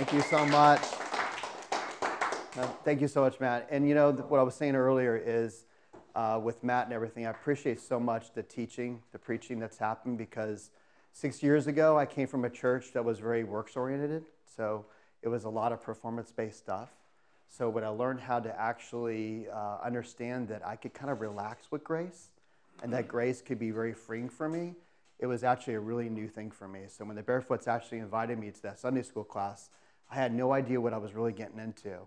Thank you so much. Uh, thank you so much, Matt. And you know, what I was saying earlier is uh, with Matt and everything, I appreciate so much the teaching, the preaching that's happened because six years ago, I came from a church that was very works oriented. So it was a lot of performance based stuff. So when I learned how to actually uh, understand that I could kind of relax with grace and that grace could be very freeing for me, it was actually a really new thing for me. So when the Barefoots actually invited me to that Sunday school class, I had no idea what I was really getting into.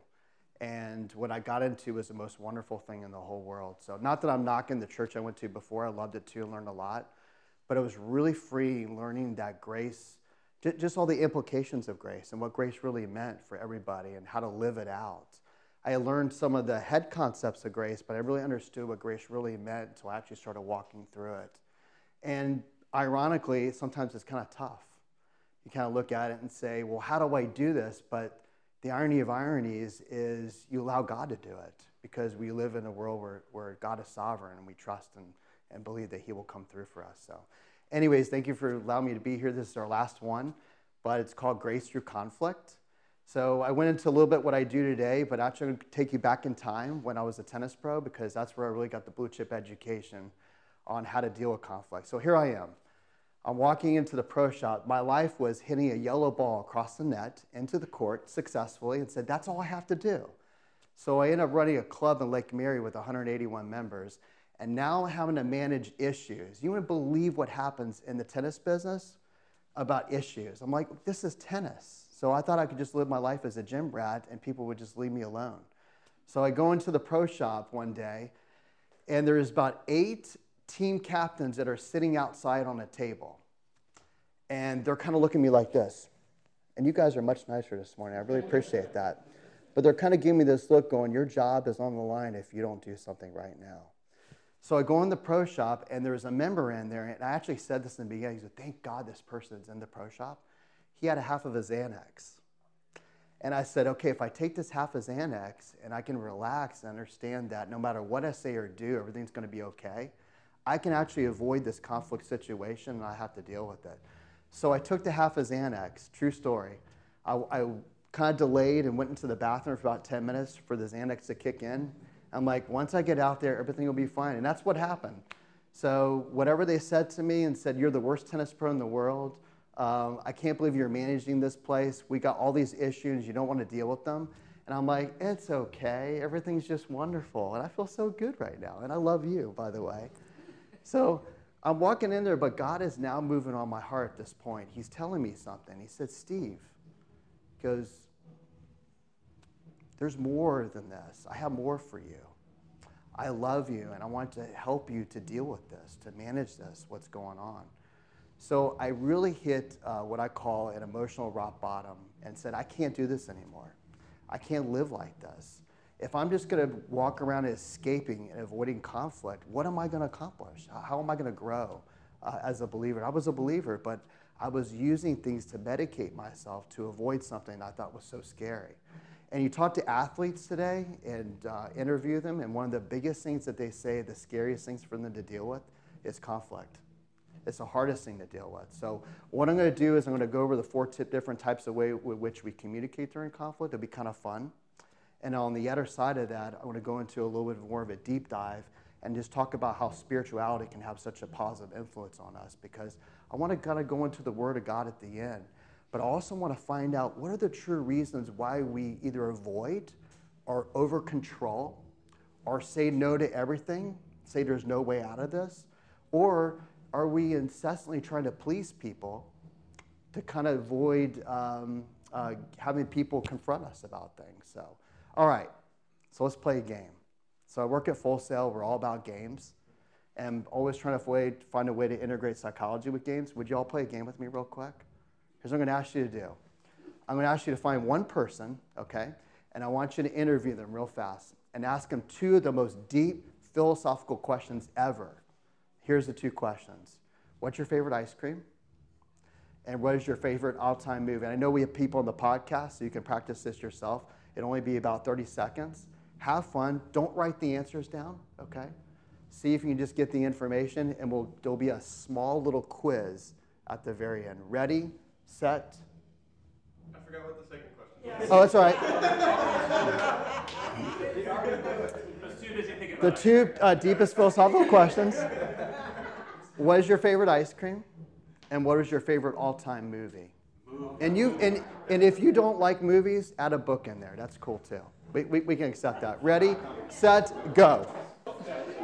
And what I got into was the most wonderful thing in the whole world. So, not that I'm knocking the church I went to before, I loved it too and learned a lot, but it was really free learning that grace, just all the implications of grace and what grace really meant for everybody and how to live it out. I learned some of the head concepts of grace, but I really understood what grace really meant until I actually started walking through it. And ironically, sometimes it's kind of tough. You kind of look at it and say, well, how do I do this? But the irony of ironies is you allow God to do it because we live in a world where, where God is sovereign and we trust and, and believe that He will come through for us. So, anyways, thank you for allowing me to be here. This is our last one, but it's called Grace Through Conflict. So, I went into a little bit what I do today, but actually, I'm going to take you back in time when I was a tennis pro because that's where I really got the blue chip education on how to deal with conflict. So, here I am. I'm walking into the pro shop. My life was hitting a yellow ball across the net into the court successfully and said, that's all I have to do. So I ended up running a club in Lake Mary with 181 members and now having to manage issues. You wouldn't believe what happens in the tennis business about issues. I'm like, this is tennis. So I thought I could just live my life as a gym rat and people would just leave me alone. So I go into the pro shop one day and there's about eight team captains that are sitting outside on a table. And they're kind of looking at me like this. And you guys are much nicer this morning. I really appreciate that. But they're kind of giving me this look going, your job is on the line if you don't do something right now. So I go in the pro shop, and there's a member in there, and I actually said this in the beginning. He said, Thank God this person's in the pro shop. He had a half of his Xanax. And I said, Okay, if I take this half of Xanax and I can relax and understand that no matter what I say or do, everything's going to be okay, I can actually avoid this conflict situation and I have to deal with it. So I took the half of Xanax, true story. I, I kind of delayed and went into the bathroom for about 10 minutes for the Xanax to kick in. I'm like, once I get out there, everything will be fine. And that's what happened. So whatever they said to me and said, you're the worst tennis pro in the world. Um, I can't believe you're managing this place. We got all these issues. You don't want to deal with them. And I'm like, it's okay. Everything's just wonderful. And I feel so good right now. And I love you, by the way. So I'm walking in there, but God is now moving on my heart at this point. He's telling me something. He said, Steve, goes, there's more than this. I have more for you. I love you, and I want to help you to deal with this, to manage this, what's going on. So I really hit uh, what I call an emotional rock bottom and said, I can't do this anymore. I can't live like this if I'm just going to walk around escaping and avoiding conflict, what am I going to accomplish? How am I going to grow uh, as a believer? I was a believer, but I was using things to medicate myself to avoid something I thought was so scary. And you talk to athletes today and uh, interview them, and one of the biggest things that they say, the scariest things for them to deal with, is conflict. It's the hardest thing to deal with. So, what I'm going to do is I'm going to go over the four different types of way with which we communicate during conflict. It'll be kind of fun. And on the other side of that, I want to go into a little bit more of a deep dive and just talk about how spirituality can have such a positive influence on us because I want to kind of go into the Word of God at the end. But I also want to find out what are the true reasons why we either avoid or over control or say no to everything, say there's no way out of this, or are we incessantly trying to please people to kind of avoid um, uh, having people confront us about things? So all right, so let's play a game. So I work at Full Sail. We're all about games. And always trying to find a way to integrate psychology with games. Would you all play a game with me real quick? Here's what I'm going to ask you to do. I'm going to ask you to find one person, okay? And I want you to interview them real fast and ask them two of the most deep philosophical questions ever. Here's the two questions What's your favorite ice cream? And what is your favorite all time movie? And I know we have people on the podcast, so you can practice this yourself. It'll only be about 30 seconds. Have fun. Don't write the answers down, okay? See if you can just get the information, and we'll, there'll be a small little quiz at the very end. Ready, set. I forgot what the second question Oh, that's all right. The two uh, deepest philosophical questions. What is your favorite ice cream? And what is your favorite all-time movie? And you and and if you don't like movies, add a book in there. That's cool too. We, we, we can accept that. Ready, set, go.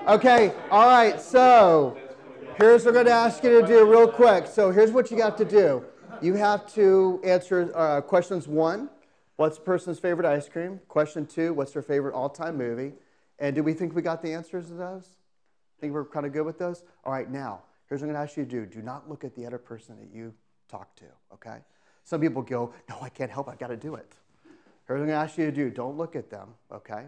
Okay, all right, so here's what we're going to ask you to do real quick. So here's what you got to do. You have to answer uh, questions one, what's the person's favorite ice cream? Question two, what's their favorite all-time movie? And do we think we got the answers to those? Think we're kind of good with those? All right, now, here's what I'm going to ask you to do. Do not look at the other person that you talk to, okay? Some people go, no, I can't help it. I got to do it. Here's what I'm to ask you to do. Don't look at them, okay?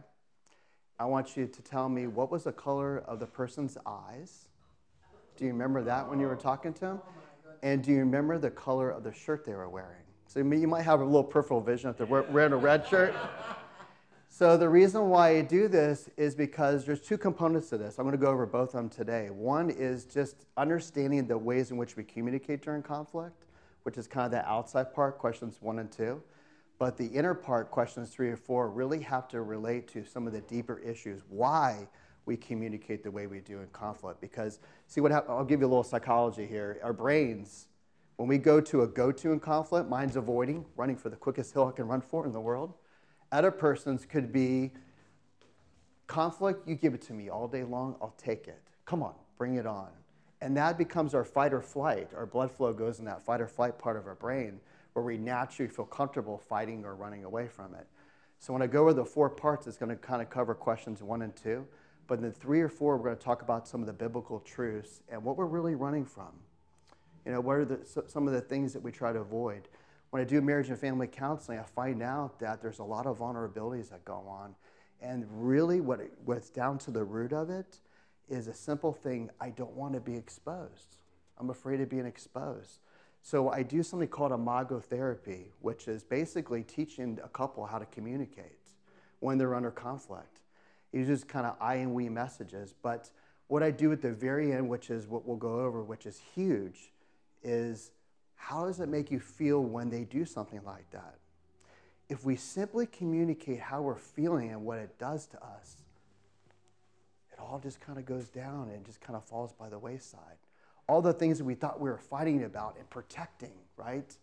I want you to tell me what was the color of the person's eyes. Do you remember that when you were talking to them? And do you remember the color of the shirt they were wearing? So you might have a little peripheral vision if they're wearing a red shirt. So the reason why I do this is because there's two components to this. I'm going to go over both of them today. One is just understanding the ways in which we communicate during conflict, which is kind of the outside part, questions one and two. But the inner part, questions three or four, really have to relate to some of the deeper issues, why we communicate the way we do in conflict. Because, see what I'll give you a little psychology here. Our brains, when we go to a go to in conflict, mine's avoiding, running for the quickest hill I can run for in the world other persons could be conflict, you give it to me all day long, I'll take it. Come on, bring it on. And that becomes our fight or flight. Our blood flow goes in that fight or flight part of our brain where we naturally feel comfortable fighting or running away from it. So when I go over the four parts, it's going to kind of cover questions one and two. But in three or four, we're going to talk about some of the biblical truths and what we're really running from. You know, what are the, some of the things that we try to avoid? when I do marriage and family counseling, I find out that there's a lot of vulnerabilities that go on. And really, what it, what's down to the root of it is a simple thing I don't want to be exposed. I'm afraid of being exposed. So I do something called imago therapy, which is basically teaching a couple how to communicate when they're under conflict. It's just kind of I and we messages. But what I do at the very end, which is what we'll go over, which is huge, is how does it make you feel when they do something like that? If we simply communicate how we're feeling and what it does to us, all just kind of goes down and just kind of falls by the wayside. All the things that we thought we were fighting about and protecting, right?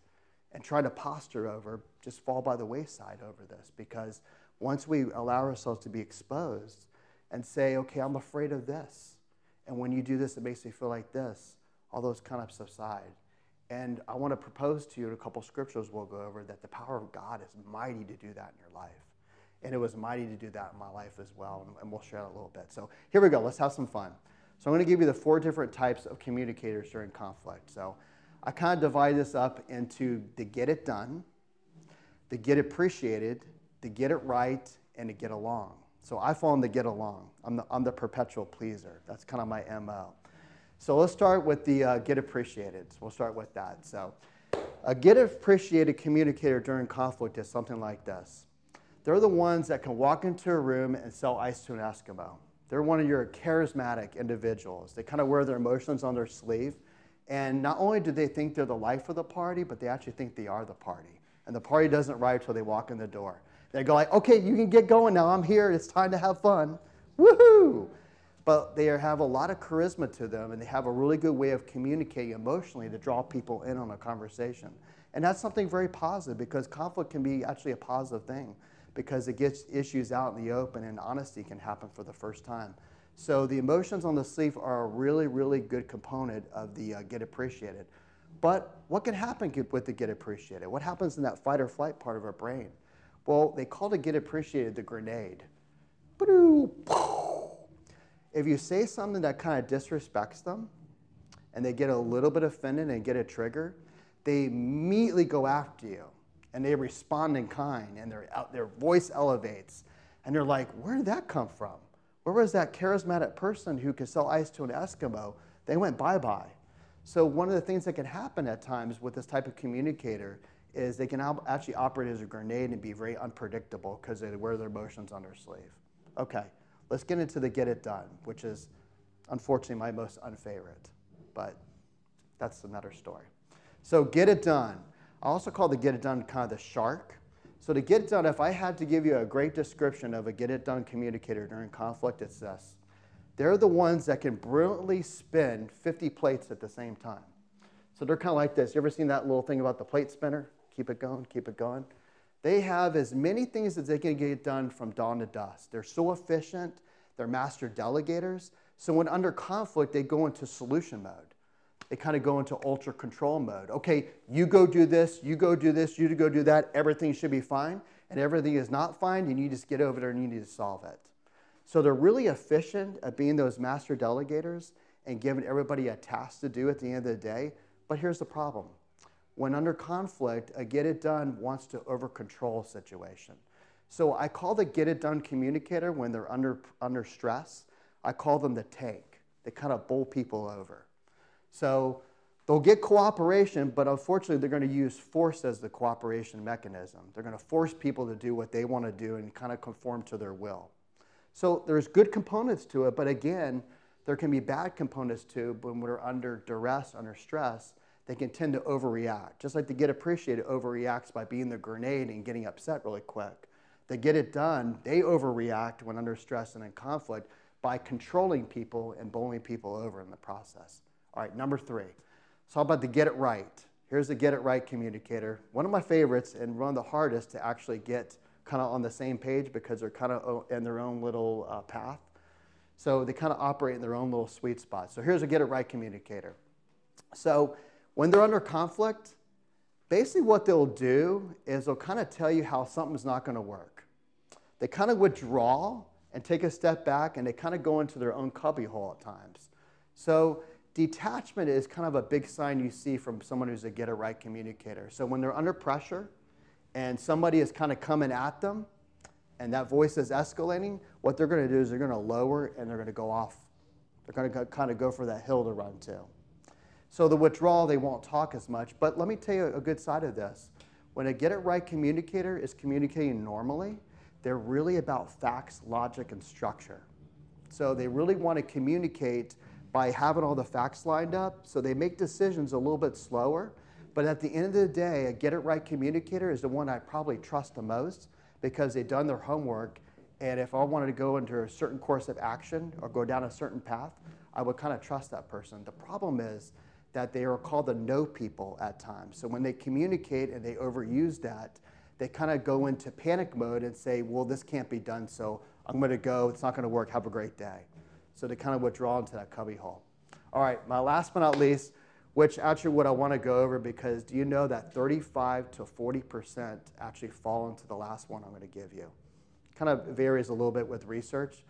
And trying to posture over just fall by the wayside over this because once we allow ourselves to be exposed and say, okay, I'm afraid of this. And when you do this, it makes me feel like this, all those kind of subside. And I want to propose to you a couple scriptures we'll go over that the power of God is mighty to do that in your life. And it was mighty to do that in my life as well. And we'll share that a little bit. So here we go. Let's have some fun. So I'm going to give you the four different types of communicators during conflict. So I kind of divide this up into the get it done, the get appreciated, the get it right, and to get along. So I fall in the get along. I'm the, I'm the perpetual pleaser. That's kind of my MO. So let's start with the uh, get appreciated. We'll start with that. So a get appreciated communicator during conflict is something like this. They're the ones that can walk into a room and sell ice to an Eskimo. They're one of your charismatic individuals. They kind of wear their emotions on their sleeve. And not only do they think they're the life of the party, but they actually think they are the party. And the party doesn't arrive until they walk in the door. They go like, okay, you can get going now. I'm here. It's time to have fun. Woohoo! but they have a lot of charisma to them and they have a really good way of communicating emotionally to draw people in on a conversation. And that's something very positive because conflict can be actually a positive thing because it gets issues out in the open and honesty can happen for the first time. So the emotions on the sleeve are a really, really good component of the uh, get appreciated. But what can happen with the get appreciated? What happens in that fight or flight part of our brain? Well, they call it get appreciated the grenade if you say something that kind of disrespects them and they get a little bit offended and get a trigger, they immediately go after you and they respond in kind and their, their voice elevates. And they're like, where did that come from? Where was that charismatic person who could sell ice to an Eskimo? They went bye bye. So, one of the things that can happen at times with this type of communicator is they can actually operate as a grenade and be very unpredictable because they wear their emotions on their sleeve. Okay, Let's get into the get it done, which is unfortunately my most unfavorite, but that's another story. So get it done. I also call the get it done kind of the shark So to get it done, if I had to give you a great description of a get it done communicator during conflict, it's this. They're the ones that can brilliantly spin 50 plates at the same time. So they're kind of like this. You ever seen that little thing about the plate spinner? Keep it going, keep it going. They have as many things as they can get done from dawn to dusk. They're so efficient, they're master delegators. So when under conflict, they go into solution mode. They kind of go into ultra control mode. Okay, you go do this, you go do this, you go do that, everything should be fine. And everything is not fine, and you just get over there and you need to solve it. So they're really efficient at being those master delegators and giving everybody a task to do at the end of the day. But here's the problem when under conflict, a get it done wants to over control situation. So I call the get it done communicator when they're under, under stress, I call them the tank. They kind of bowl people over. So they'll get cooperation, but unfortunately, they're going to use force as the cooperation mechanism. They're going to force people to do what they want to do and kind of conform to their will. So there's good components to it, but again, there can be bad components too when we're under duress, under stress, they can tend to overreact. Just like the get appreciated overreacts by being the grenade and getting upset really quick. The get it done, they overreact when under stress and in conflict by controlling people and bowling people over in the process. All right, number three. So how about the get it right? Here's the get it right communicator. One of my favorites and one of the hardest to actually get kind of on the same page because they're kind of in their own little uh, path. So they kind of operate in their own little sweet spot. So here's a get it right communicator. So when they're under conflict, basically what they'll do is they'll kind of tell you how something's not going to work. They kind of withdraw and take a step back and they kind of go into their own cubbyhole at times. So detachment is kind of a big sign you see from someone who's a get it right communicator. So when they're under pressure and somebody is kind of coming at them and that voice is escalating, what they're going to do is they're going to lower and they're going to go off. They're going to kind of go for that hill to run to. So the withdrawal, they won't talk as much. But let me tell you a good side of this. When a get it right communicator is communicating normally, they're really about facts, logic, and structure. So they really want to communicate by having all the facts lined up. So they make decisions a little bit slower. But at the end of the day, a get it right communicator is the one I probably trust the most because they've done their homework. And if I wanted to go into a certain course of action or go down a certain path, I would kind of trust that person. The problem is, that they are called the no people at times. So when they communicate and they overuse that, they kind of go into panic mode and say, well, this can't be done, so I'm going to go. It's not going to work. Have a great day. So they kind of withdraw into that cubbyhole. All right, my last but not least, which actually what I want to go over because do you know that 35 to 40% actually fall into the last one I'm going to give you? Kind of varies a little bit with research,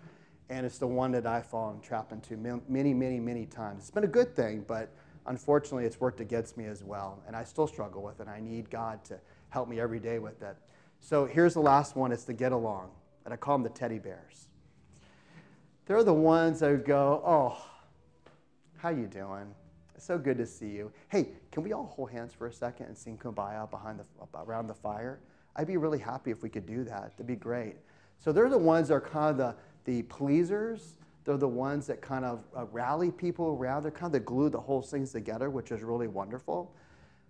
and it's the one that I fall and trap into many, many, many times. It's been a good thing, but unfortunately, it's worked against me as well. And I still struggle with it. I need God to help me every day with it. So here's the last one it's the get along. And I call them the teddy bears. They're the ones that go, oh, how you doing? It's so good to see you. Hey, can we all hold hands for a second and sing Kumbaya behind the, around the fire? I'd be really happy if we could do that. That'd be great. So they're the ones that are kind of the, the pleasers they're the ones that kind of uh, rally people around. They're kind of the glue that holds things together, which is really wonderful.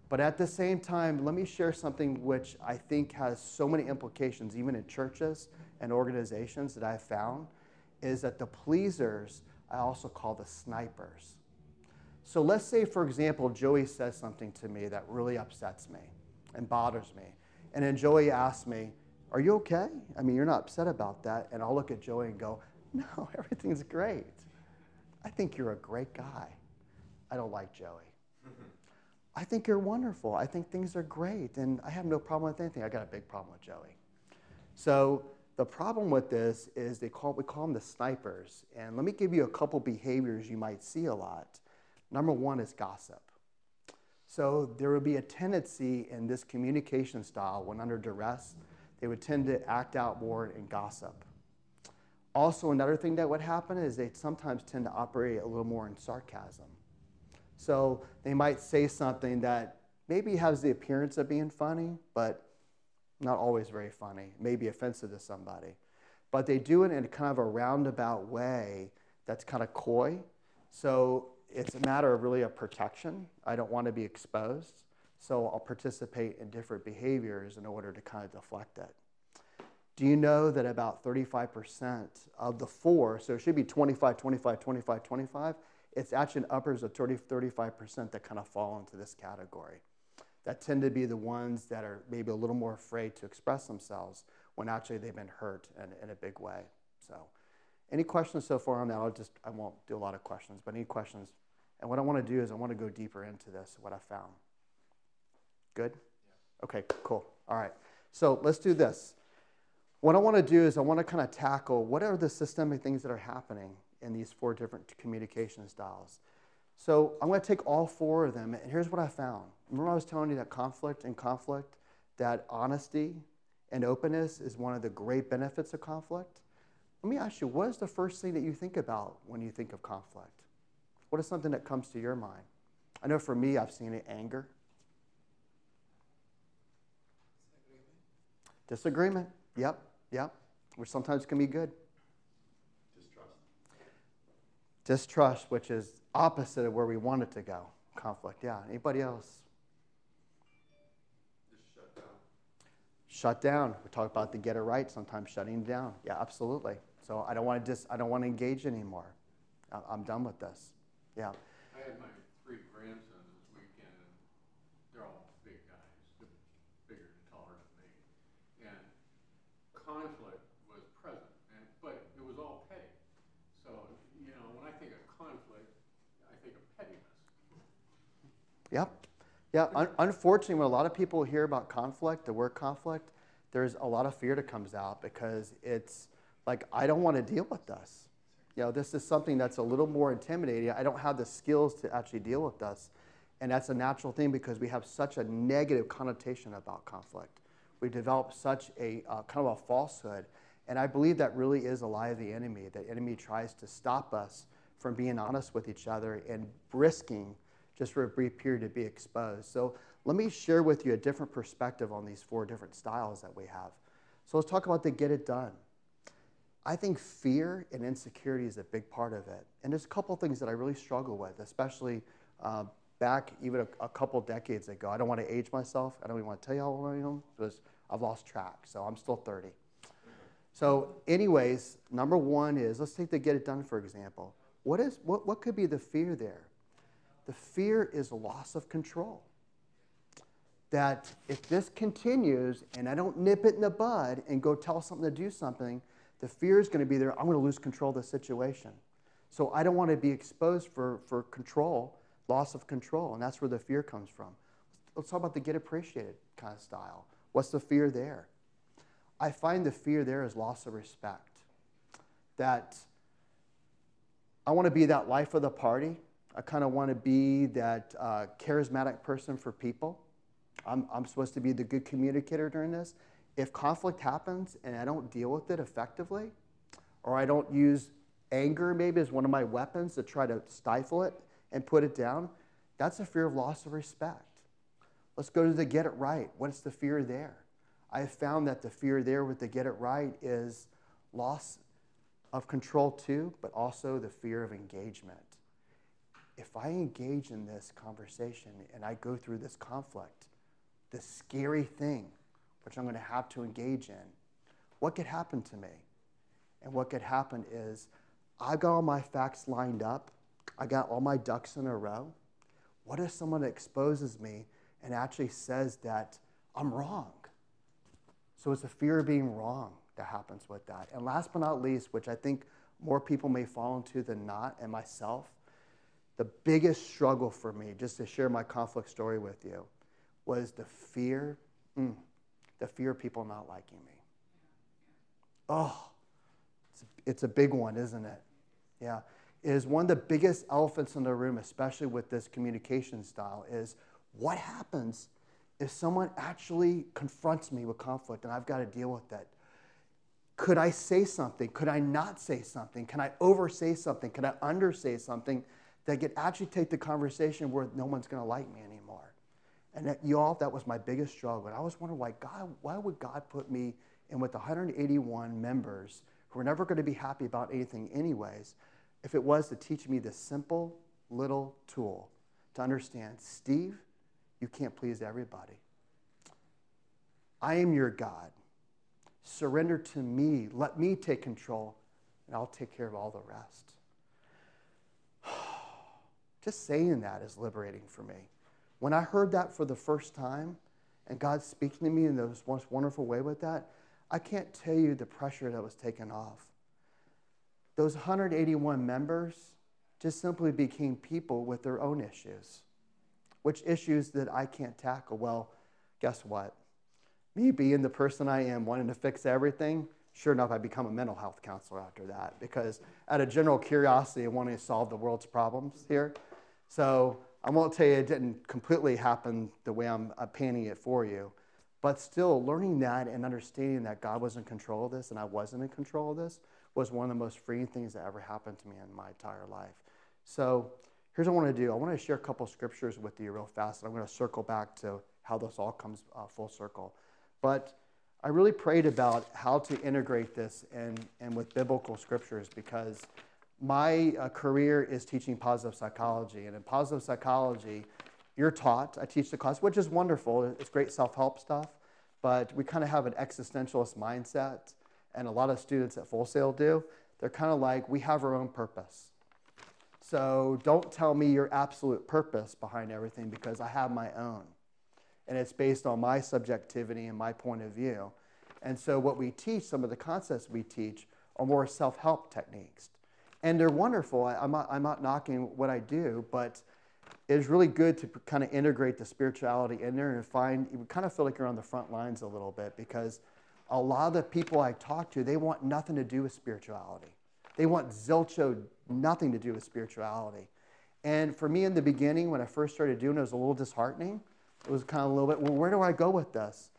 But at the same time, let me share something which I think has so many implications, even in churches and organizations that I've found, is that the pleasers I also call the snipers. So let's say, for example, Joey says something to me that really upsets me and bothers me. And then Joey asks me, Are you okay? I mean, you're not upset about that. And I'll look at Joey and go, No, everything's great. I think you're a great guy. I don't like Joey. I think you're wonderful. I think things are great. And I have no problem with anything. I got a big problem with Joey. So the problem with this is they call, we call them the snipers. And let me give you a couple behaviors you might see a lot. Number one is gossip. So there would be a tendency in this communication style when under duress, they would tend to act out more in gossip. Also, another thing that would happen is they sometimes tend to operate a little more in sarcasm. So they might say something that maybe has the appearance of being funny, but not always very funny, maybe offensive to somebody. But they do it in kind of a roundabout way that's kind of coy. So it's a matter of really a protection. I don't want to be exposed. So I'll participate in different behaviors in order to kind of deflect it. Do you know that about 35% of the four, so it should be 25, 25, 25, 25, it's actually uppers of 30, 35% that kind of fall into this category. That tend to be the ones that are maybe a little more afraid to express themselves when actually they've been hurt in, in a big way. So, any questions so far on that? I'll just, I won't do a lot of questions, but any questions? And what I want to do is I want to go deeper into this, what I found. Good? Yeah. Okay, cool. All right. So let's do this. What I want to do is I want to kind of tackle what are the systemic things that are happening in these four different communication styles. So I'm going to take all four of them, and here's what I found. Remember I was telling you that conflict and conflict, that honesty and openness is one of the great benefits of conflict? Let me ask you, what is the first thing that you think about when you think of conflict? What is something that comes to your mind? I know for me, I've seen it anger. Disagreement. Disagreement. Yep, yep. Which sometimes can be good. Distrust, which is opposite of where we want it to go. Conflict, yeah. Anybody else? Shut down. Shut down. We talk about the get it right, sometimes shutting down. Yeah, absolutely. So I don't want to dis- I don't want to engage anymore. I'm done with this. Yeah. I had my three grandsons this weekend, and they're all big guys, bigger and taller than me. And conflict was present, and but it was all petty. So you know, when I think of conflict, I think of pettiness. Yep. Yeah. Un- unfortunately, when a lot of people hear about conflict, the word conflict, there's a lot of fear that comes out because it's like I don't want to deal with this. You know, this is something that's a little more intimidating. I don't have the skills to actually deal with this. And that's a natural thing because we have such a negative connotation about conflict. We develop such a uh, kind of a falsehood. And I believe that really is a lie of the enemy. The enemy tries to stop us from being honest with each other and risking just for a brief period to be exposed. So let me share with you a different perspective on these four different styles that we have. So let's talk about the get it done. I think fear and insecurity is a big part of it. And there's a couple things that I really struggle with, especially uh, back even a, a, couple decades ago. I don't want to age myself. I don't even want to tell you how old I am because I've lost track. So I'm still 30. So, anyways, number one is let's take the get it done for example. What is what, what could be the fear there? The fear is loss of control. That if this continues and I don't nip it in the bud and go tell something to do something, the fear is going to be there. I'm going to lose control of the situation. So I don't want to be exposed for, for control, loss of control. And that's where the fear comes from. Let's talk about the get appreciated kind of style. What's the fear there? I find the fear there is loss of respect. That I want to be that life of the party. I kind of want to be that uh, charismatic person for people. I'm, I'm supposed to be the good communicator during this if conflict happens and I don't deal with it effectively, or I don't use anger maybe as one of my weapons to try to stifle it and put it down, that's a fear of loss of respect. Let's go to the get it right. What's the fear there? I have found that the fear there with the get it right is loss of control too, but also the fear of engagement. If I engage in this conversation and I go through this conflict, the scary thing which I'm going to have to engage in, what could happen to me? And what could happen is I've got all my facts lined up, I got all my ducks in a row. What if someone exposes me and actually says that I'm wrong? So it's a fear of being wrong that happens with that. And last but not least, which I think more people may fall into than not, and myself, the biggest struggle for me, just to share my conflict story with you, was the fear. Mm, the fear of people not liking me. Oh, it's, it's a big one, isn't it? Yeah. It is one of the biggest elephants in the room, especially with this communication style, is what happens if someone actually confronts me with conflict and I've got to deal with that? Could I say something? Could I not say something? Can I oversay something? Can I undersay something that could actually take the conversation where no one's going to like me anymore? And that, y'all, that was my biggest struggle. And I was wondering why God, why would God put me in with 181 members who are never going to be happy about anything anyways, if it was to teach me this simple little tool to understand, Steve, You can't please everybody. I am your God. Surrender to me. Let me take control, and I'll take care of all the rest. Just saying that is liberating for me. When I heard that for the first time, and God speaking to me in the most wonderful way with that, I can't tell you the pressure that was taken off. Those 181 members just simply became people with their own issues. Which issues that I can't tackle? Well, guess what? Me being the person I am, wanting to fix everything, sure enough, I become a mental health counselor after that because out of general curiosity and wanting to solve the world's problems here. So I won't tell you it didn't completely happen the way I'm, painting it for you, but still learning that and understanding that God was in control of this and I wasn't in control of this was one of the most freeing things that ever happened to me in my entire life. So here's what I want to do. I want to share a couple scriptures with you real fast. And I'm going to circle back to how this all comes uh, full circle. But I really prayed about how to integrate this and, and with biblical scriptures because my uh, career is teaching positive psychology. And in positive psychology, you're taught, I teach the class, which is wonderful. It's great self help stuff. But we kind of have an existentialist mindset. And a lot of students at Full Sail do. They're kind of like, we have our own purpose. So don't tell me your absolute purpose behind everything because I have my own. And it's based on my subjectivity and my point of view. And so what we teach, some of the concepts we teach, are more self help techniques. And they're wonderful. I, am not, I'm not knocking what I do, but it's really good to kind of integrate the spirituality in there and find, you kind of feel like you're on the front lines a little bit because a lot of the people I talk to, they want nothing to do with spirituality. They want zilcho nothing to do with spirituality. And for me in the beginning, when I first started doing it, it was a little disheartening. It was kind of a little bit, well, where do I go with this?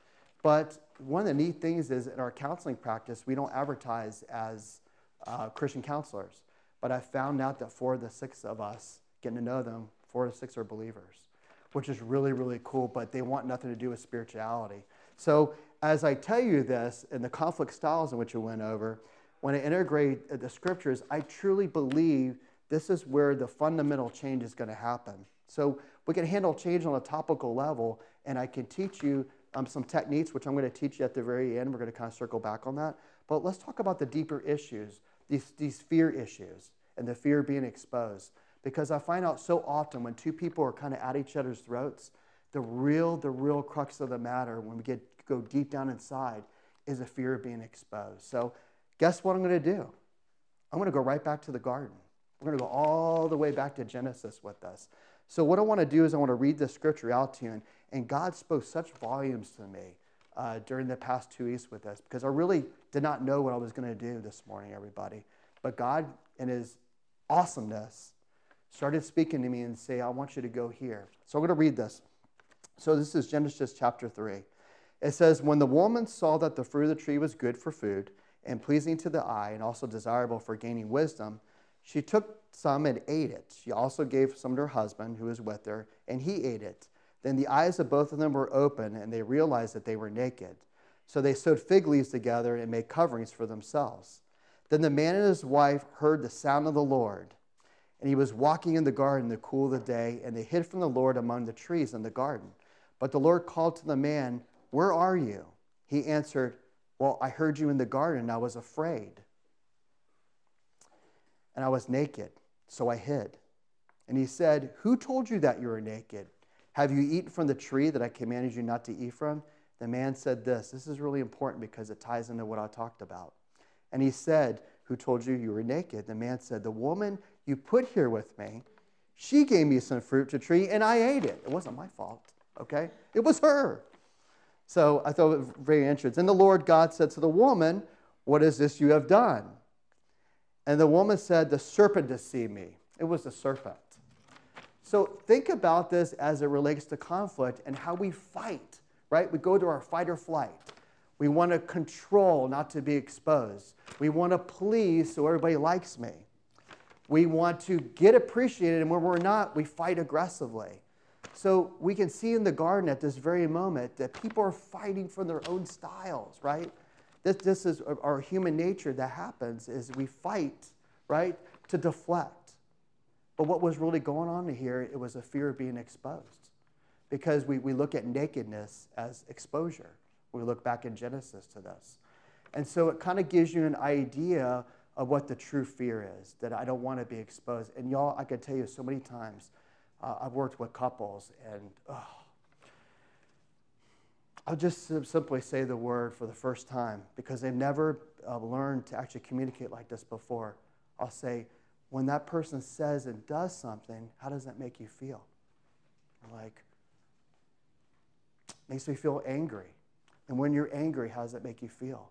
But one of the neat things is in our counseling practice, we don't advertise as uh, Christian counselors. But I found out that four of the six of us, getting to know them, four the six are believers, which is really, really cool. But they want nothing to do with spirituality. So as I tell you this, and the conflict styles in which we went over, when I integrate the scriptures, I truly believe this is where the fundamental change is going to happen. So we can handle change on a topical level, and I can teach you um, some techniques, which I'm going to teach you at the very end. We're going to kind of circle back on that. But let's talk about the deeper issues, these, these fear issues, and the fear being exposed. Because I find out so often when two people are kind of at each other's throats, the real, the real crux of the matter, when we get go deep down inside, is a fear of being exposed. So guess what I'm going to do? I'm going to go right back to the garden. We're going to go all the way back to Genesis with us. So, what I want to do is I want to read the scripture out to you. And, and God spoke such volumes to me uh, during the past two weeks with us because I really did not know what I was going to do this morning, everybody. But God, in His awesomeness, started speaking to me and say, I want you to go here. So, I'm going to read this. So, this is Genesis chapter 3. It says, When the woman saw that the fruit of the tree was good for food, and pleasing to the eye and also desirable for gaining wisdom, she took some and ate it. She also gave some to her husband who was with her, and he ate it. Then the eyes of both of them were open, and they realized that they were naked. So they sewed fig leaves together and made coverings for themselves. Then the man and his wife heard the sound of the Lord, and he was walking in the garden in the cool of the day, and they hid from the Lord among the trees in the garden. But the Lord called to the man, Where are you? He answered, well, I heard you in the garden, and I was afraid. And I was naked, so I hid. And he said, Who told you that you were naked? Have you eaten from the tree that I commanded you not to eat from? The man said this. This is really important because it ties into what I talked about. And he said, Who told you you were naked? The man said, The woman you put here with me, she gave me some fruit to tree, and I ate it. It wasn't my fault, okay? It was her. So I thought it was very interesting. And the Lord God said to the woman, What is this you have done? And the woman said, The serpent deceived me. It was the serpent. So think about this as it relates to conflict and how we fight, right? We go to our fight or flight. We want to control, not to be exposed. We want to please so everybody likes me. We want to get appreciated, and when we're not, we fight aggressively. So we can see in the garden at this very moment that people are fighting for their own styles, right? This, this is our human nature that happens is we fight, right, to deflect. But what was really going on here, it was a fear of being exposed. Because we, we look at nakedness as exposure. We look back in Genesis to this. And so it kind of gives you an idea of what the true fear is that I don't want to be exposed. And y'all, I could tell you so many times, uh, I've worked with couples, and oh, I'll just simply say the word for the first time because they've never uh, learned to actually communicate like this before. I'll say, when that person says and does something, how does that make you feel? Like, makes me feel angry. And when you're angry, how does that make you feel?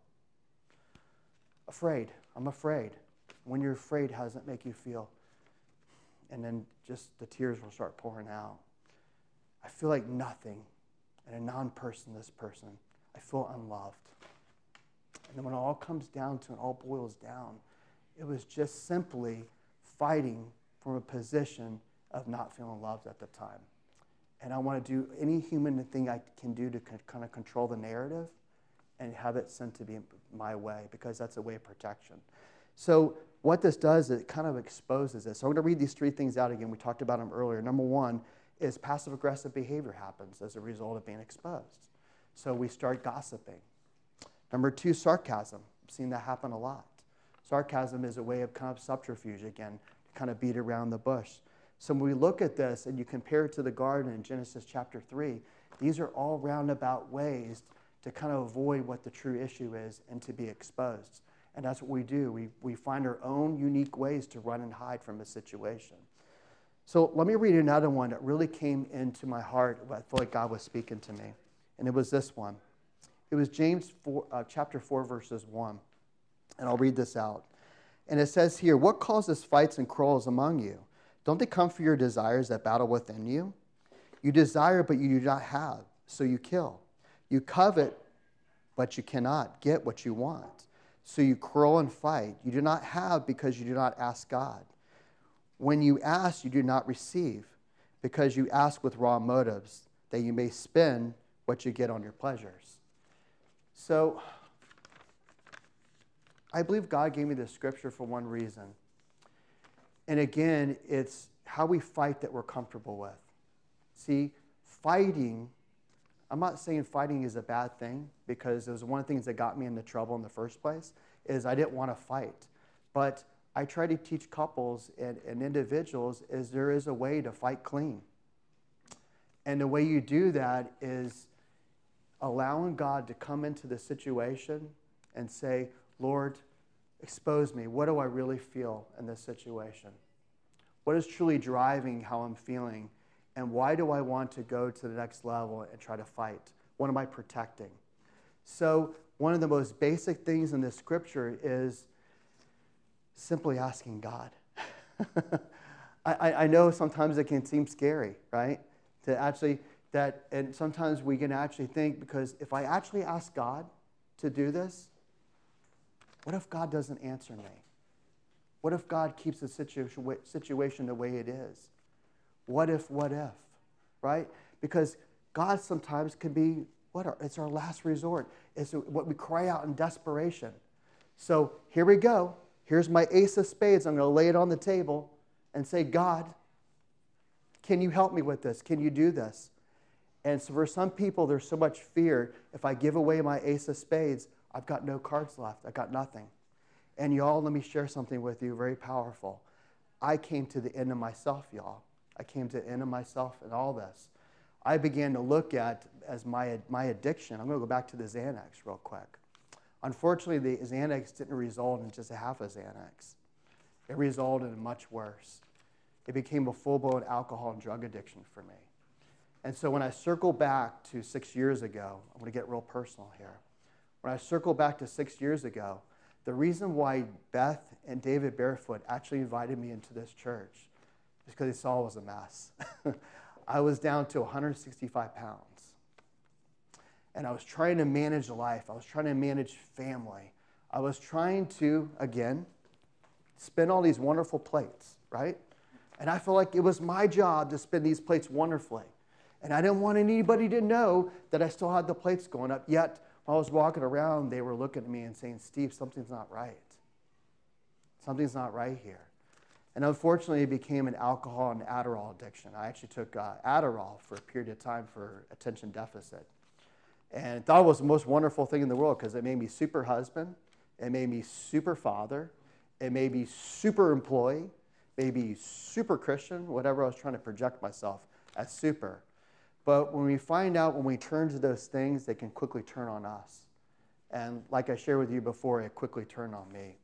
Afraid. I'm afraid. When you're afraid, how does that make you feel? And then just the tears will start pouring out. I feel like nothing and a non person, this person. I feel unloved. And then when it all comes down to it, all boils down, it was just simply fighting from a position of not feeling loved at the time. And I want to do any human thing I can do to kind of control the narrative and have it sent to be my way because that's a way of protection. So, what this does, is it kind of exposes this. So, I'm going to read these three things out again. We talked about them earlier. Number one is passive aggressive behavior happens as a result of being exposed. So, we start gossiping. Number two, sarcasm. I've seen that happen a lot. Sarcasm is a way of kind of subterfuge, again, to kind of beat around the bush. So when we look at this and you compare it to the garden in Genesis chapter 3, these are all roundabout ways to kind of avoid what the true issue is and to be exposed. And that's what we do. We, we find our own unique ways to run and hide from a situation. So let me read another one that really came into my heart. I feel like God was speaking to me. And it was this one. It was James 4, uh, chapter 4, verses 1. And I'll read this out. And it says here, What causes fights and quarrels among you? Don't they come for your desires that battle within you? You desire, but you do not have, so you kill. You covet, but you cannot get what you want. So you quarrel and fight. You do not have because you do not ask God. When you ask, you do not receive because you ask with wrong motives, that you may spend what you get on your pleasures. So, I believe God gave me this scripture for one reason. And again, it's how we fight that we're comfortable with. See, fighting, I'm not saying fighting is a bad thing because it was one of the things that got me into trouble in the first place is I didn't want to fight. But I try to teach couples and, and individuals is there is a way to fight clean. And the way you do that is allowing God to come into the situation and say, Lord, expose me. What do I really feel in this situation? What is truly driving how I'm feeling? And why do I want to go to the next level and try to fight? What am I protecting? So, one of the most basic things in this scripture is simply asking God. I, I know sometimes it can seem scary, right? To actually, that, and sometimes we can actually think because if I actually ask God to do this, what if God doesn't answer me? What if God keeps the situation the way it is? What if, what if, right? Because God sometimes can be what our, it's our last resort. It's what we cry out in desperation. So here we go. Here's my ace of spades. I'm going to lay it on the table and say, God, can you help me with this? Can you do this? And so for some people, there's so much fear. If I give away my ace of spades, I've got no cards left. I've got nothing. And y'all, let me share something with you very powerful. I came to the end of myself, y'all. I came to the end of myself and all this. I began to look at as my, my addiction. I'm going to go back to the Xanax real quick. Unfortunately, the Xanax didn't result in just a half a Xanax. It resulted in much worse. It became a full blown alcohol and drug addiction for me. And so when I circle back to six years ago, I'm going to get real personal here. When I circle back to six years ago, the reason why Beth and David Barefoot actually invited me into this church is because they saw I was a mess. I was down to 165 pounds. And I was trying to manage life, I was trying to manage family. I was trying to, again, spin all these wonderful plates, right? And I felt like it was my job to spin these plates wonderfully. And I didn't want anybody to know that I still had the plates going up, yet I was walking around, they were looking at me and saying, Steve, something's not right. Something's not right here. And unfortunately, it became an alcohol and Adderall addiction. I actually took uh, Adderall for a period of time for attention deficit. And thought it was the most wonderful thing in the world because it made me super husband, it made me super father, it made me super employee, maybe super Christian, whatever I was trying to project myself as super. But when we find out, when we turn to those things, they can quickly turn on us. And like I shared with you before, it quickly turned on me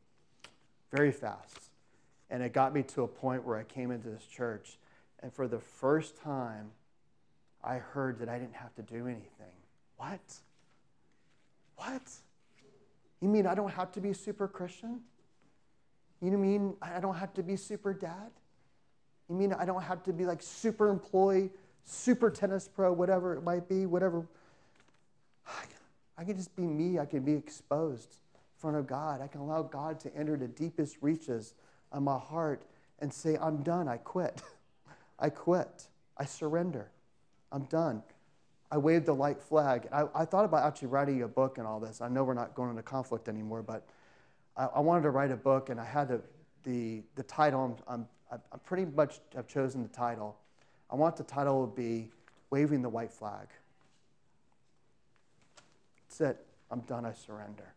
very fast. And it got me to a point where I came into this church, and for the first time, I heard that I didn't have to do anything. What? What? You mean I don't have to be super Christian? You mean I don't have to be super dad? You mean I don't have to be like super employee, super tennis pro, whatever it might be, whatever. I can just be me. I can be exposed in front of God. I can allow God to enter the deepest reaches of my heart and say, I'm done. I quit. I quit. I surrender. I'm done. I waved the light flag. I, I, thought about actually writing a book and all this. I know we're not going into conflict anymore, but I, I wanted to write a book, and I had the, the title, I'm, I'm, I pretty much have chosen the title. I want the title to be Waving the White Flag. That's it. I'm done. I surrender.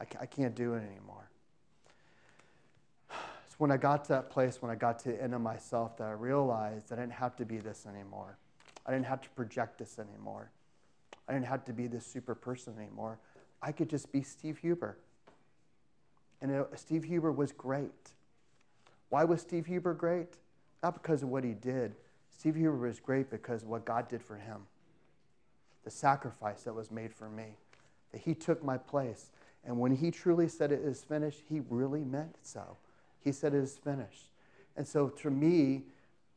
I, I can't do it anymore. It's when I got to that place, when I got to the end of myself, that I realized I didn't have to be this anymore. I didn't have to project this anymore. I didn't have to be this super person anymore. I could just be Steve Huber. And it, Steve Huber was great. Why was Steve Huber great? Not because of what he did. Steve Huber was great because of what God did for him. The sacrifice that was made for me. That he took my place. And when he truly said it is finished, he really meant so. He said it is finished. And so to me,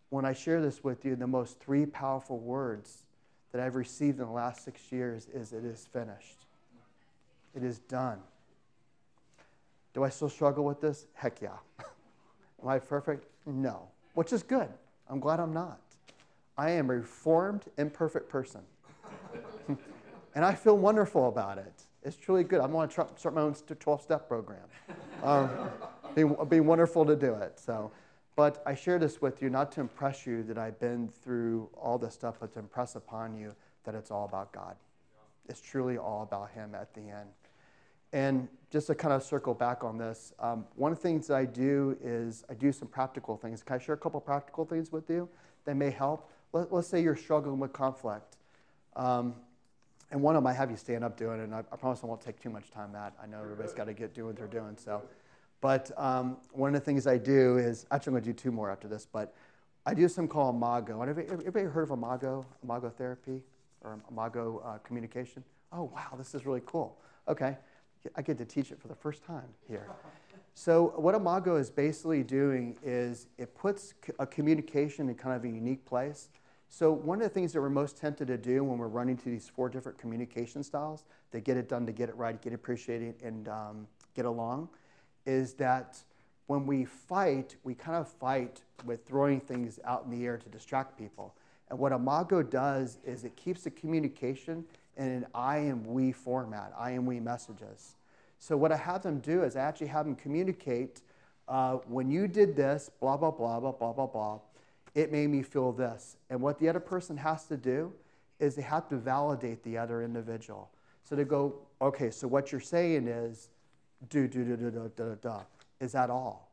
when I share this with you, the most three powerful words that I've received in the last six years is it is finished. It is done. Do I still struggle with this? Heck yeah. Am I perfect? No, which is good. I'm glad I'm not. I am a reformed, imperfect person. and I feel wonderful about it. It's truly good. I'm going to start my own 12 step program. Um, be, be wonderful to do it. So, but I share this with you not to impress you that I've been through all this stuff, but to impress upon you that it's all about God. It's truly all about Him at the end. And just to kind of circle back on this, um, one of the things that I do is I do some practical things. Can I share a couple practical things with you that may help? Let, us say you're struggling with conflict. Um, and one of them I have you stand up doing, and I, I, promise I won't take too much time, Matt. I know everybody's got to get doing what they're doing. So, but um, one of the things I do is actually I'm going to do two more after this, but I do something called Imago. Everybody heard of Imago, Imago therapy, or Imago uh, communication? Oh wow, this is really cool. Okay, I get to teach it for the first time here. So what Imago is basically doing is it puts a communication in kind of a unique place. So one of the things that we're most tempted to do when we're running to these four different communication styles, to get it done, to get it right, get appreciated, and um, get along, is that when we fight, we kind of fight with throwing things out in the air to distract people. And what Imago does is it keeps the communication in an I and we format, I and we messages. So what I have them do is I actually have them communicate, uh, when you did this, blah, blah, blah, blah, blah, blah, blah, it made me feel this. And what the other person has to do is they have to validate the other individual. So to go, okay, so what you're saying is, do, do, do, do, do, do, do. Is that all?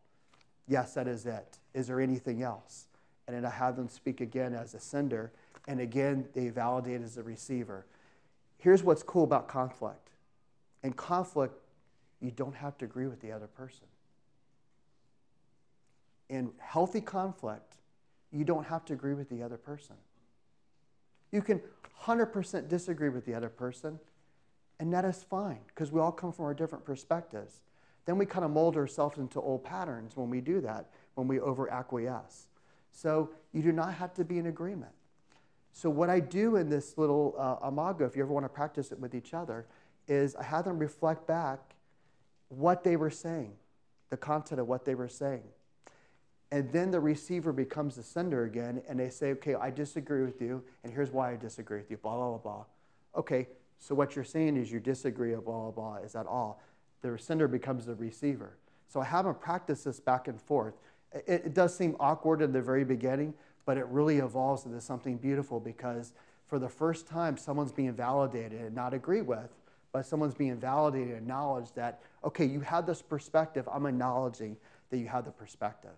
Yes, that is it. Is there anything else? And then I have them speak again as a sender, and again, they validate as a receiver here's what's cool about conflict. In conflict, you don't have to agree with the other person. In healthy conflict, you don't have to agree with the other person. You can 100% disagree with the other person, and that is fine because we all come from our different perspectives. Then we kind of mold ourselves into old patterns when we do that, when we over acquiesce. So you do not have to be in agreement. So what I do in this little uh, imago, if you ever want to practice it with each other, is I have them reflect back what they were saying, the content of what they were saying. And then the receiver becomes the sender again, and they say, okay, I disagree with you, and here's why I disagree with you, blah, blah, blah, blah. Okay, so what you're saying is you disagree, blah, blah, blah. Is that all? The sender becomes the receiver. So I have them practice this back and forth. It, it does seem awkward at the very beginning, but it really evolves into something beautiful because for the first time, someone's being validated and not agreed with, but someone's being validated and acknowledged that, okay, you have this perspective. I'm acknowledging that you have the perspective.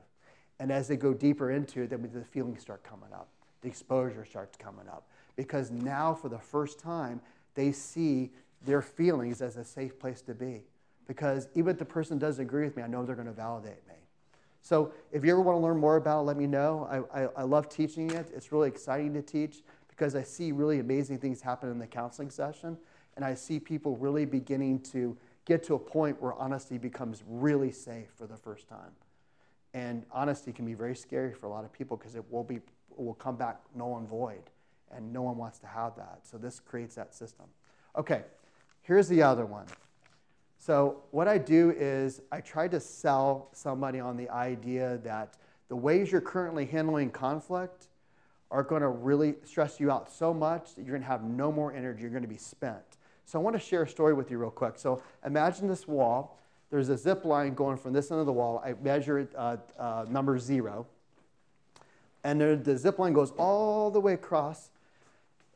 And as they go deeper into it, then the feelings start coming up, the exposure starts coming up. Because now, for the first time, they see their feelings as a safe place to be. Because even if the person doesn't agree with me, I know they're going to validate me. So if you ever want to learn more about it, let me know. I, I, I love teaching it. It's really exciting to teach because I see really amazing things happen in the counseling session. And I see people really beginning to get to a point where honesty becomes really safe for the first time. And honesty can be very scary for a lot of people because it will be it will come back null and void, and no one wants to have that. So this creates that system. Okay, here's the other one. So what I do is I try to sell somebody on the idea that the ways you're currently handling conflict are going to really stress you out so much that you're going to have no more energy. You're going to be spent. So I want to share a story with you real quick. So imagine this wall. There's a zip line going from this end of the wall. I measure it uh, uh, number zero. And there, the zip line goes all the way across.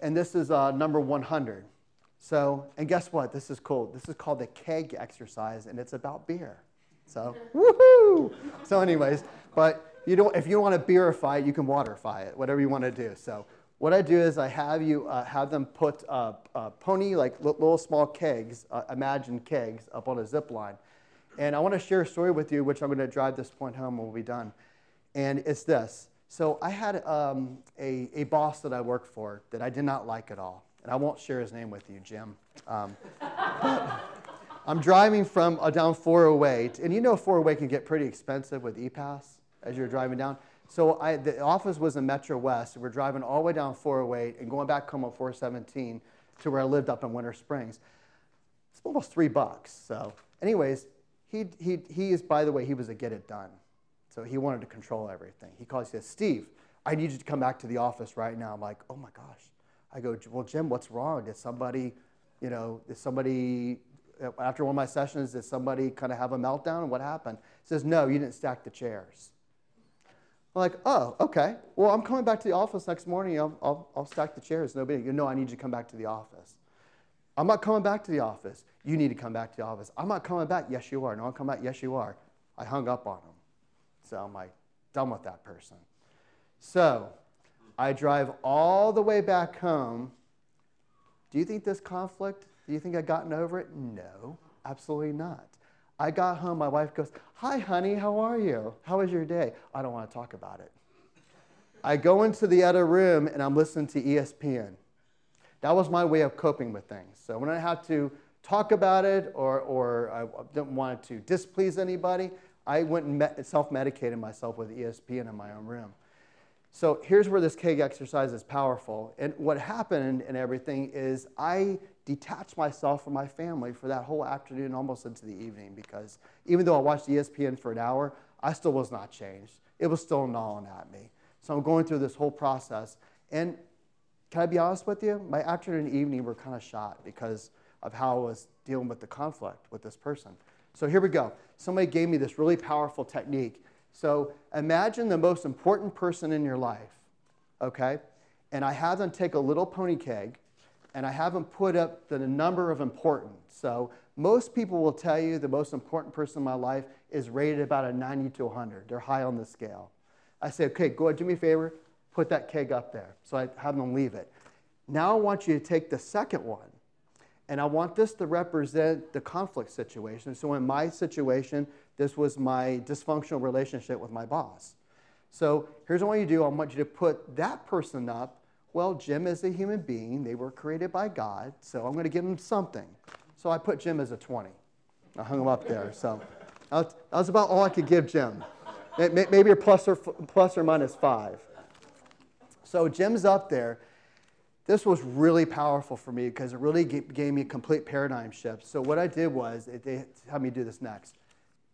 And this is uh, number 100. So, and guess what? This is cool. This is called the keg exercise, and it's about beer. So, woohoo! So, anyways, but you don't, if you don't want to beerify it, you can waterify it, whatever you want to do. So what I do is I have you uh, have them put uh, uh, pony, like little small kegs, uh, imagine kegs, up on a zip line. And I want to share a story with you, which I'm going to drive this point home when we're done. And it's this. So I had um, a, a boss that I worked for that I did not like at all. And I won't share his name with you, Jim. Um, I'm driving from uh, down 408, and you know 408 can get pretty expensive with E-Pass as you're driving down. So I, the office was in Metro West. We're driving all the way down 408 and going back home on 417 to where I lived up in Winter Springs. It's almost three bucks. So, anyways, he, he, he is, by the way, he was a get it done. So he wanted to control everything. He calls, he says, Steve, I need you to come back to the office right now. I'm like, oh my gosh. I go, well, Jim, what's wrong? Did somebody, you know, did somebody, uh, after one of my sessions, did somebody kind of have a meltdown? And what happened? He says, no, you didn't stack the chairs. I'm like, oh, okay. Well, I'm coming back to the office next morning. I'll, I'll, I'll stack the chairs. Nobody, you know, I need you to come back to the office. I'm not coming back to the office. You need to come back to the office. I'm not coming back. Yes, you are. No, I'm coming back. Yes, you are. I hung up on him. So I'm like, done with that person. So I drive all the way back home. Do you think this conflict, do you think I've gotten over it? No, absolutely not. I got home, my wife goes, Hi, honey, how are you? How was your day? I don't want to talk about it. I go into the other room and I'm listening to ESPN. That was my way of coping with things. So when I had to talk about it or, or I didn't want to displease anybody, I went and self medicated myself with ESPN in my own room. So here's where this keg exercise is powerful. And what happened and everything is I detached myself from my family for that whole afternoon, almost into the evening, because even though I watched ESPN for an hour, I still was not changed. It was still gnawing at me. So I'm going through this whole process. And can I be honest with you? My afternoon and evening were kind of shot because of how I was dealing with the conflict with this person. So here we go. Somebody gave me this really powerful technique. So imagine the most important person in your life, okay? And I have them take a little pony keg and I have them put up the number of important. So most people will tell you the most important person in my life is rated about a 90 to 100. They're high on the scale. I say, okay, go ahead, do me a favor, put that keg up there. So I have them leave it. Now I want you to take the second one, and I want this to represent the conflict situation. So in my situation, this was my dysfunctional relationship with my boss. So here's what I want you to do I want you to put that person up well, Jim is a human being. They were created by God, so I'm going to give him something. So I put Jim as a 20. I hung him up there. So that was about all I could give Jim. Maybe a plus or, plus or minus five. So Jim's up there. This was really powerful for me because it really gave me a complete paradigm shift. So what I did was, they had me do this next.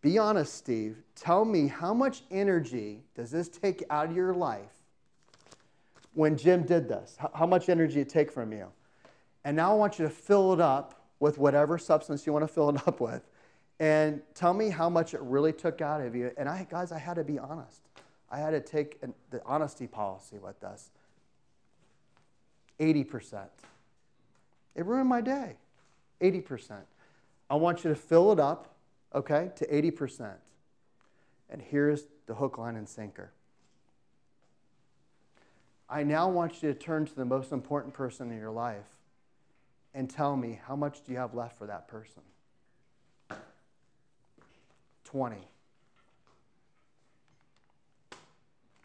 Be honest, Steve. Tell me how much energy does this take out of your life when Jim did this? How much energy it take from you? And now I want you to fill it up with whatever substance you want to fill it up with. And tell me how much it really took out of you. And I, guys, I had to be honest. I had to take an, the honesty policy with this. 80%. It ruined my day. 80%. I want you to fill it up, okay, to 80%. And here's the hook, line, and sinker. I now want you to turn to the most important person in your life and tell me how much do you have left for that person? 20.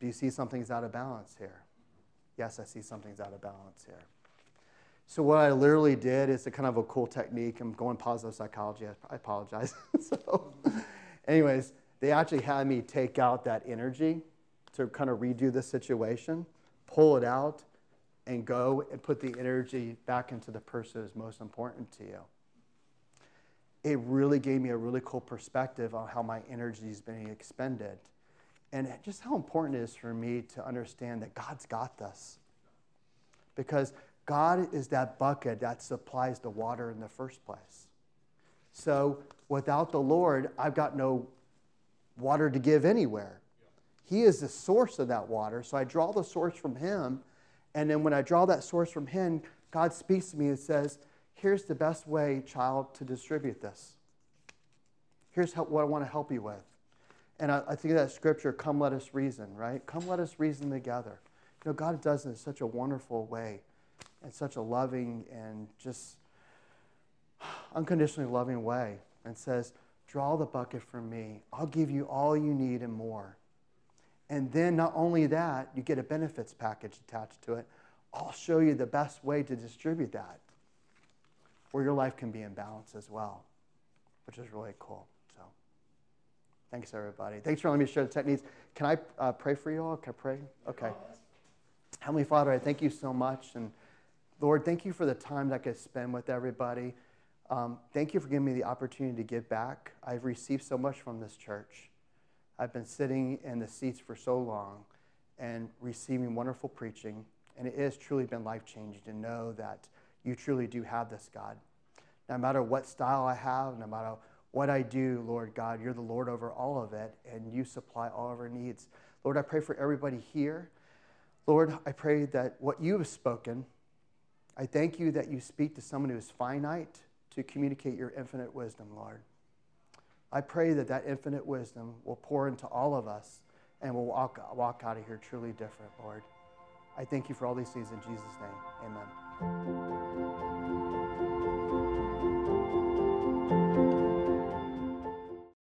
Do you see something's out of balance here? Yes, I see something's out of balance here. So what I literally did is a kind of a cool technique. I'm going positive psychology. I apologize. so, anyways, they actually had me take out that energy to kind of redo the situation, pull it out, and go and put the energy back into the person who's most important to you. It really gave me a really cool perspective on how my energy is being expended and just how important it is for me to understand that God's got this. Because God is that bucket that supplies the water in the first place. So without the Lord, I've got no water to give anywhere. He is the source of that water. So I draw the source from Him. And then when I draw that source from Him, God speaks to me and says, Here's the best way, child, to distribute this. Here's how, what I want to help you with. And I, I think that scripture, come let us reason, right? Come let us reason together. You know, God does it in such a wonderful way in such a loving and just unconditionally loving way and says, Draw the bucket from me. I'll give you all you need and more. And then, not only that, you get a benefits package attached to it. I'll show you the best way to distribute that where your life can be in balance as well, which is really cool. So, thanks, everybody. Thanks for letting me share the techniques. Can I uh, pray for you all? Can I pray? Okay. Heavenly Father, I thank you so much. and Lord, thank you for the time that I could spend with everybody. Um, thank you for giving me the opportunity to give back. I've received so much from this church. I've been sitting in the seats for so long and receiving wonderful preaching, and it has truly been life changing to know that you truly do have this, God. No matter what style I have, no matter what I do, Lord God, you're the Lord over all of it, and you supply all of our needs. Lord, I pray for everybody here. Lord, I pray that what you have spoken, I thank you that you speak to someone who is finite to communicate your infinite wisdom, Lord. I pray that that infinite wisdom will pour into all of us and we'll walk, walk out of here truly different, Lord. I thank you for all these things in Jesus' name. Amen.